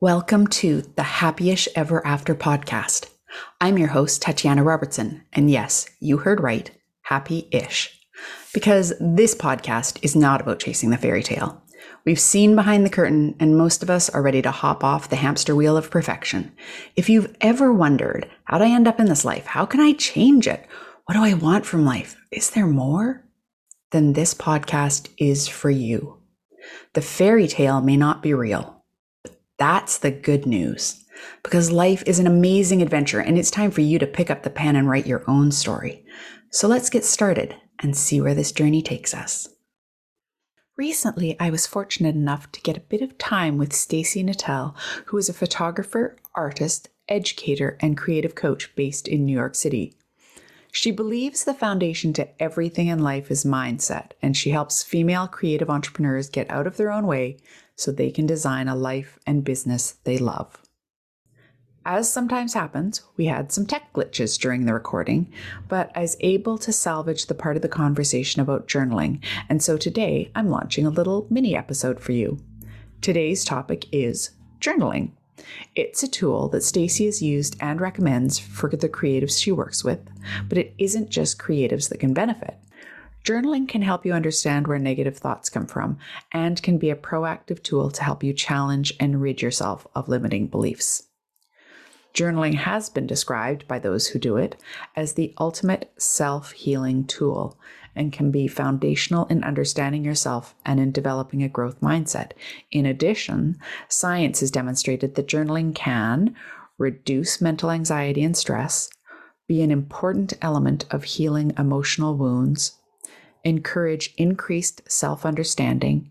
Welcome to the Happyish Ever After podcast. I'm your host, Tatiana Robertson. And yes, you heard right, happy ish. Because this podcast is not about chasing the fairy tale. We've seen behind the curtain, and most of us are ready to hop off the hamster wheel of perfection. If you've ever wondered, how'd I end up in this life? How can I change it? What do I want from life? Is there more? Then this podcast is for you. The fairy tale may not be real that's the good news. Because life is an amazing adventure and it's time for you to pick up the pen and write your own story. So let's get started and see where this journey takes us. Recently, I was fortunate enough to get a bit of time with Stacey Natal, who is a photographer, artist, educator, and creative coach based in New York City. She believes the foundation to everything in life is mindset, and she helps female creative entrepreneurs get out of their own way so they can design a life and business they love. As sometimes happens, we had some tech glitches during the recording, but I was able to salvage the part of the conversation about journaling, and so today I'm launching a little mini episode for you. Today's topic is journaling. It's a tool that Stacey has used and recommends for the creatives she works with, but it isn't just creatives that can benefit. Journaling can help you understand where negative thoughts come from and can be a proactive tool to help you challenge and rid yourself of limiting beliefs. Journaling has been described by those who do it as the ultimate self healing tool and can be foundational in understanding yourself and in developing a growth mindset. In addition, science has demonstrated that journaling can reduce mental anxiety and stress, be an important element of healing emotional wounds, encourage increased self understanding,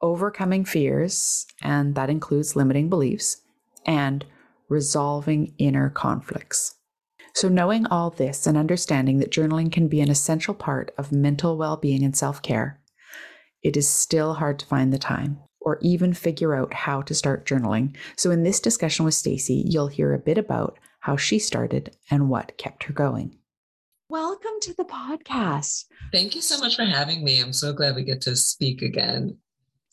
overcoming fears, and that includes limiting beliefs, and resolving inner conflicts. So, knowing all this and understanding that journaling can be an essential part of mental well being and self care, it is still hard to find the time or even figure out how to start journaling. So, in this discussion with Stacey, you'll hear a bit about how she started and what kept her going. Welcome to the podcast. Thank you so much for having me. I'm so glad we get to speak again.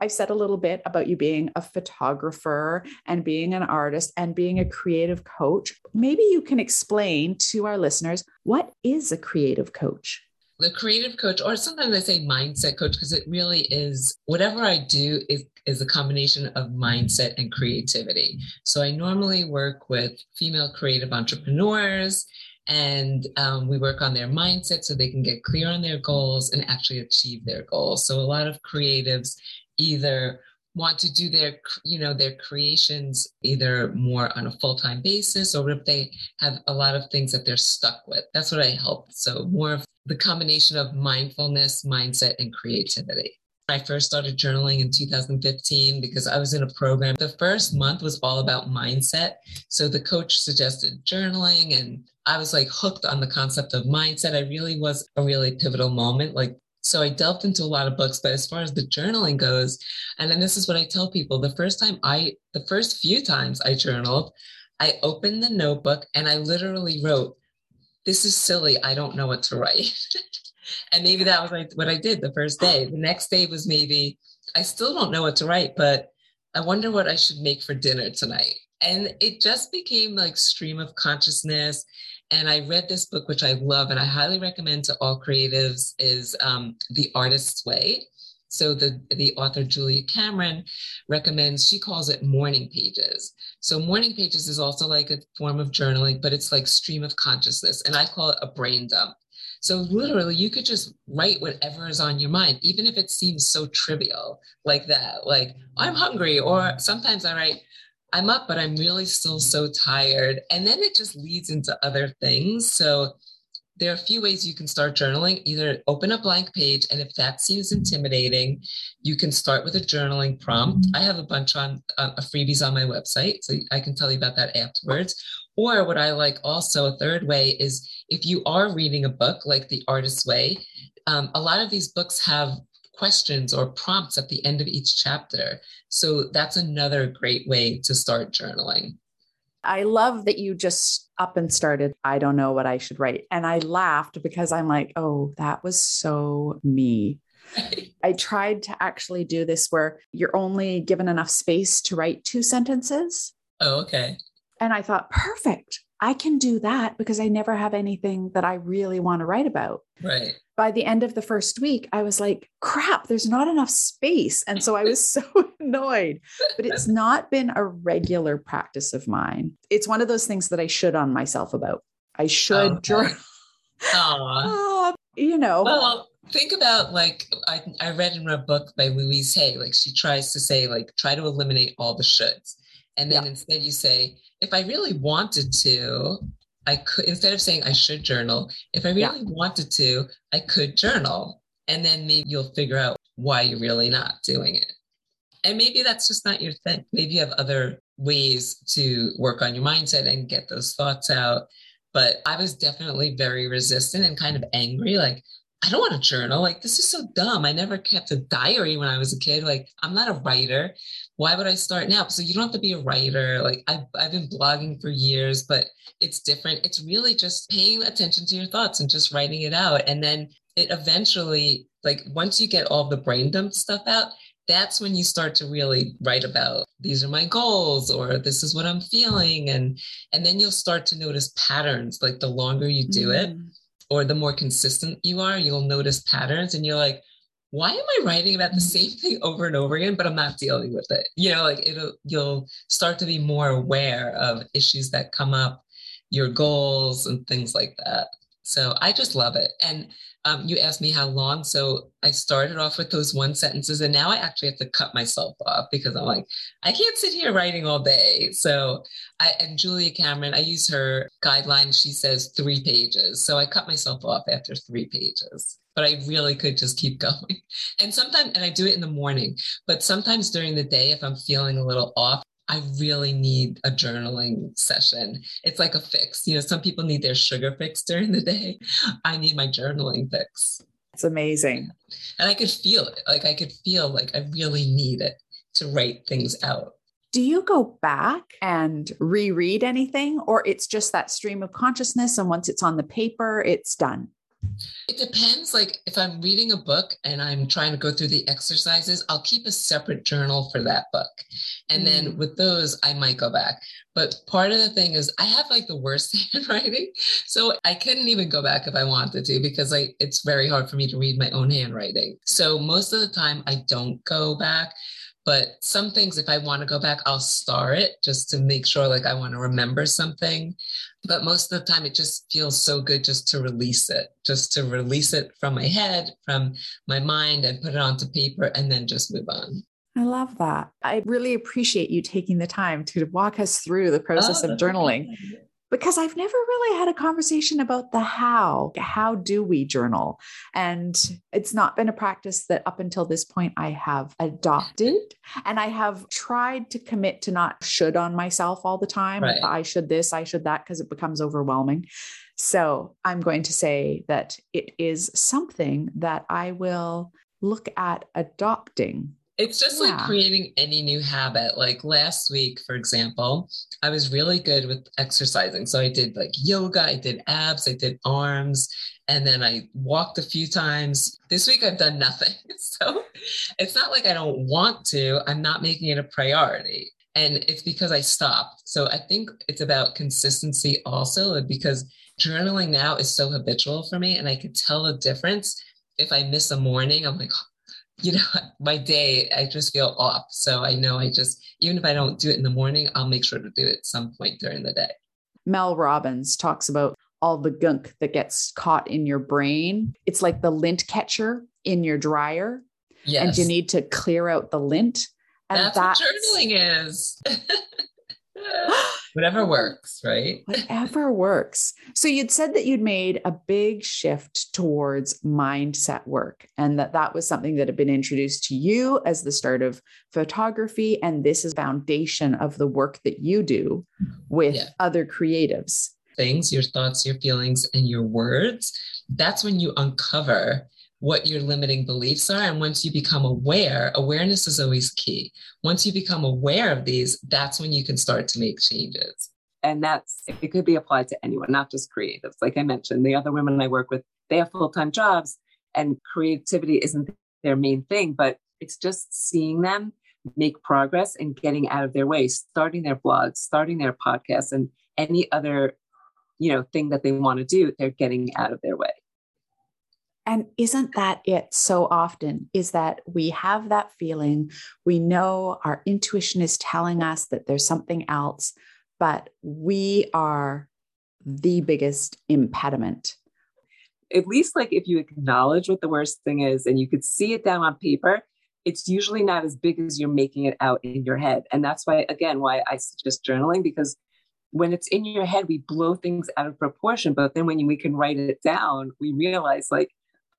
I've said a little bit about you being a photographer and being an artist and being a creative coach. Maybe you can explain to our listeners what is a creative coach? The creative coach, or sometimes I say mindset coach, because it really is whatever I do is, is a combination of mindset and creativity. So I normally work with female creative entrepreneurs and um, we work on their mindset so they can get clear on their goals and actually achieve their goals so a lot of creatives either want to do their you know their creations either more on a full-time basis or if they have a lot of things that they're stuck with that's what i help so more of the combination of mindfulness mindset and creativity I first started journaling in 2015 because I was in a program. The first month was all about mindset. So the coach suggested journaling, and I was like hooked on the concept of mindset. I really was a really pivotal moment. Like, so I delved into a lot of books, but as far as the journaling goes, and then this is what I tell people the first time I, the first few times I journaled, I opened the notebook and I literally wrote, This is silly. I don't know what to write. and maybe that was like what I did the first day. The next day was maybe, I still don't know what to write, but I wonder what I should make for dinner tonight. And it just became like stream of consciousness. And I read this book, which I love, and I highly recommend to all creatives, is um, The Artist's Way. So the, the author Julia Cameron recommends, she calls it morning pages. So morning pages is also like a form of journaling, but it's like stream of consciousness. And I call it a brain dump. So literally, you could just write whatever is on your mind, even if it seems so trivial like that. Like, I'm hungry, or sometimes I write, I'm up, but I'm really still so tired. And then it just leads into other things. So there are a few ways you can start journaling. Either open a blank page, and if that seems intimidating, you can start with a journaling prompt. I have a bunch on uh, freebies on my website, so I can tell you about that afterwards. Or what I like also, a third way is if you are reading a book like The Artist's Way, um, a lot of these books have questions or prompts at the end of each chapter. So that's another great way to start journaling. I love that you just up and started. I don't know what I should write. And I laughed because I'm like, oh, that was so me. I tried to actually do this where you're only given enough space to write two sentences. Oh, okay. And I thought, perfect. I can do that because I never have anything that I really want to write about. Right. By the end of the first week, I was like, crap, there's not enough space. And so I was so annoyed. But it's not been a regular practice of mine. It's one of those things that I should on myself about. I should okay. journal. uh, you know. Well, think about like I, I read in a book by Louise Hay, like she tries to say, like, try to eliminate all the shoulds. And then yeah. instead you say, if I really wanted to, I could, instead of saying I should journal, if I really yeah. wanted to, I could journal. And then maybe you'll figure out why you're really not doing it. And maybe that's just not your thing. Maybe you have other ways to work on your mindset and get those thoughts out. But I was definitely very resistant and kind of angry. Like, I don't want to journal. Like, this is so dumb. I never kept a diary when I was a kid. Like, I'm not a writer. Why would I start now? So, you don't have to be a writer. Like, I've, I've been blogging for years, but it's different. It's really just paying attention to your thoughts and just writing it out. And then it eventually, like, once you get all the brain dump stuff out, that's when you start to really write about these are my goals or this is what i'm feeling and and then you'll start to notice patterns like the longer you do mm. it or the more consistent you are, you'll notice patterns and you're like, why am I writing about the mm-hmm. same thing over and over again, but I'm not dealing with it? You know, like it'll, you'll start to be more aware of issues that come up, your goals and things like that. So I just love it. And um, you asked me how long. So I started off with those one sentences, and now I actually have to cut myself off because I'm like, I can't sit here writing all day. So I and Julia Cameron, I use her guideline. She says three pages. So I cut myself off after three pages. But I really could just keep going. And sometimes, and I do it in the morning, but sometimes during the day, if I'm feeling a little off, I really need a journaling session. It's like a fix. You know, some people need their sugar fix during the day. I need my journaling fix. It's amazing. And I could feel it. Like I could feel like I really need it to write things out. Do you go back and reread anything, or it's just that stream of consciousness? And once it's on the paper, it's done? It depends. Like if I'm reading a book and I'm trying to go through the exercises, I'll keep a separate journal for that book. And mm. then with those, I might go back. But part of the thing is I have like the worst handwriting. So I couldn't even go back if I wanted to because like it's very hard for me to read my own handwriting. So most of the time I don't go back. But some things, if I want to go back, I'll star it just to make sure like I want to remember something. But most of the time, it just feels so good just to release it, just to release it from my head, from my mind, and put it onto paper and then just move on. I love that. I really appreciate you taking the time to walk us through the process oh, of journaling because I've never really had a conversation about the how. How do we journal? And it's not been a practice that up until this point I have adopted. And I have tried to commit to not should on myself all the time. Right. I should this, I should that, because it becomes overwhelming. So I'm going to say that it is something that I will look at adopting it's just yeah. like creating any new habit. Like last week, for example, I was really good with exercising. So I did like yoga, I did abs, I did arms, and then I walked a few times. This week, I've done nothing. So it's not like I don't want to, I'm not making it a priority. And it's because I stopped. So I think it's about consistency also, because journaling now is so habitual for me. And I can tell the difference. If I miss a morning, I'm like, you know, my day, I just feel off. So I know I just, even if I don't do it in the morning, I'll make sure to do it some point during the day. Mel Robbins talks about all the gunk that gets caught in your brain. It's like the lint catcher in your dryer. Yes. And you need to clear out the lint. And that's, that's what journaling is. Whatever works, right? Whatever works. So you'd said that you'd made a big shift towards mindset work and that that was something that had been introduced to you as the start of photography and this is foundation of the work that you do with yeah. other creatives. Things, your thoughts, your feelings and your words, that's when you uncover what your limiting beliefs are. And once you become aware, awareness is always key. Once you become aware of these, that's when you can start to make changes. And that's, it could be applied to anyone, not just creatives. Like I mentioned, the other women I work with, they have full time jobs and creativity isn't their main thing, but it's just seeing them make progress and getting out of their way, starting their blogs, starting their podcasts, and any other, you know, thing that they want to do, they're getting out of their way. And isn't that it so often? Is that we have that feeling, we know our intuition is telling us that there's something else, but we are the biggest impediment. At least, like, if you acknowledge what the worst thing is and you could see it down on paper, it's usually not as big as you're making it out in your head. And that's why, again, why I suggest journaling because when it's in your head, we blow things out of proportion. But then when we can write it down, we realize, like,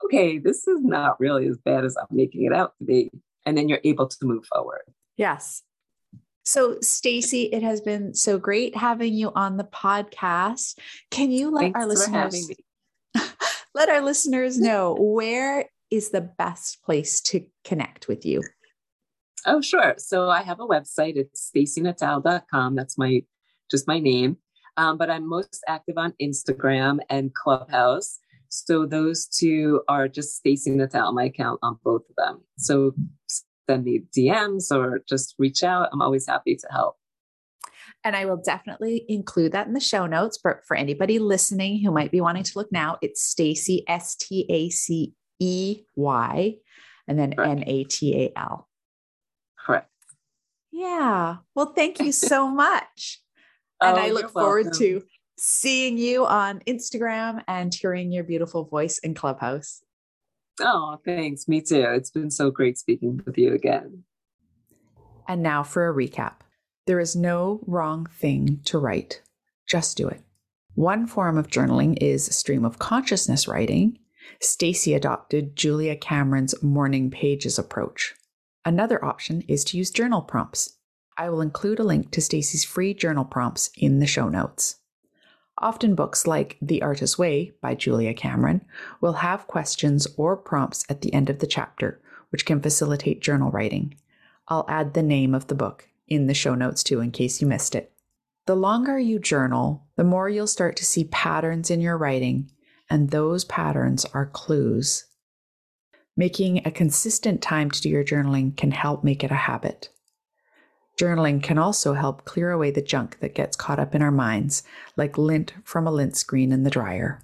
okay, this is not really as bad as I'm making it out to be. And then you're able to move forward. Yes. So, Stacey, it has been so great having you on the podcast. Can you let Thanks our listeners let our listeners know where is the best place to connect with you? Oh, sure. So I have a website. It's staceynatal.com. That's my just my name. Um, but I'm most active on Instagram and Clubhouse. So those two are just Stacey Natal, my account on both of them. So send me DMs or just reach out. I'm always happy to help. And I will definitely include that in the show notes. But for anybody listening who might be wanting to look now, it's Stacey S T A C E Y and then N A T A L. Correct. Yeah. Well, thank you so much. and Oh, I look forward welcome. to seeing you on Instagram and hearing your beautiful voice in Clubhouse. Oh, thanks. Me too. It's been so great speaking with you again. And now for a recap there is no wrong thing to write, just do it. One form of journaling is stream of consciousness writing. Stacey adopted Julia Cameron's morning pages approach. Another option is to use journal prompts. I will include a link to Stacey's free journal prompts in the show notes. Often books like The Artist's Way by Julia Cameron will have questions or prompts at the end of the chapter, which can facilitate journal writing. I'll add the name of the book in the show notes too, in case you missed it. The longer you journal, the more you'll start to see patterns in your writing, and those patterns are clues. Making a consistent time to do your journaling can help make it a habit. Journaling can also help clear away the junk that gets caught up in our minds, like lint from a lint screen in the dryer.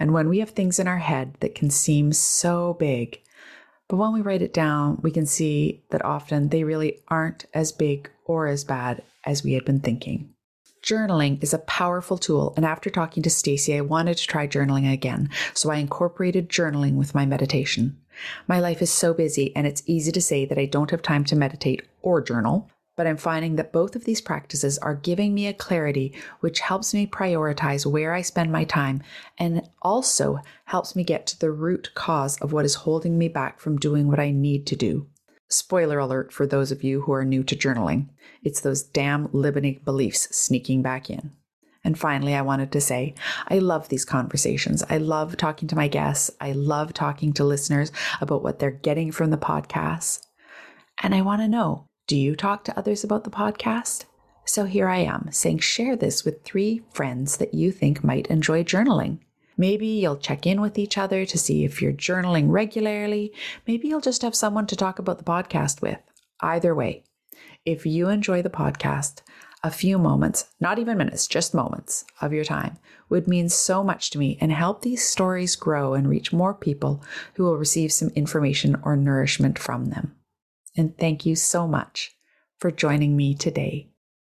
And when we have things in our head that can seem so big, but when we write it down, we can see that often they really aren't as big or as bad as we had been thinking. Journaling is a powerful tool, and after talking to Stacey, I wanted to try journaling again, so I incorporated journaling with my meditation. My life is so busy, and it's easy to say that I don't have time to meditate or journal, but I'm finding that both of these practices are giving me a clarity which helps me prioritize where I spend my time and also helps me get to the root cause of what is holding me back from doing what I need to do. Spoiler alert for those of you who are new to journaling it's those damn limiting beliefs sneaking back in. And finally, I wanted to say, I love these conversations. I love talking to my guests. I love talking to listeners about what they're getting from the podcast. And I want to know do you talk to others about the podcast? So here I am saying, share this with three friends that you think might enjoy journaling. Maybe you'll check in with each other to see if you're journaling regularly. Maybe you'll just have someone to talk about the podcast with. Either way, if you enjoy the podcast, a few moments, not even minutes, just moments of your time would mean so much to me and help these stories grow and reach more people who will receive some information or nourishment from them. And thank you so much for joining me today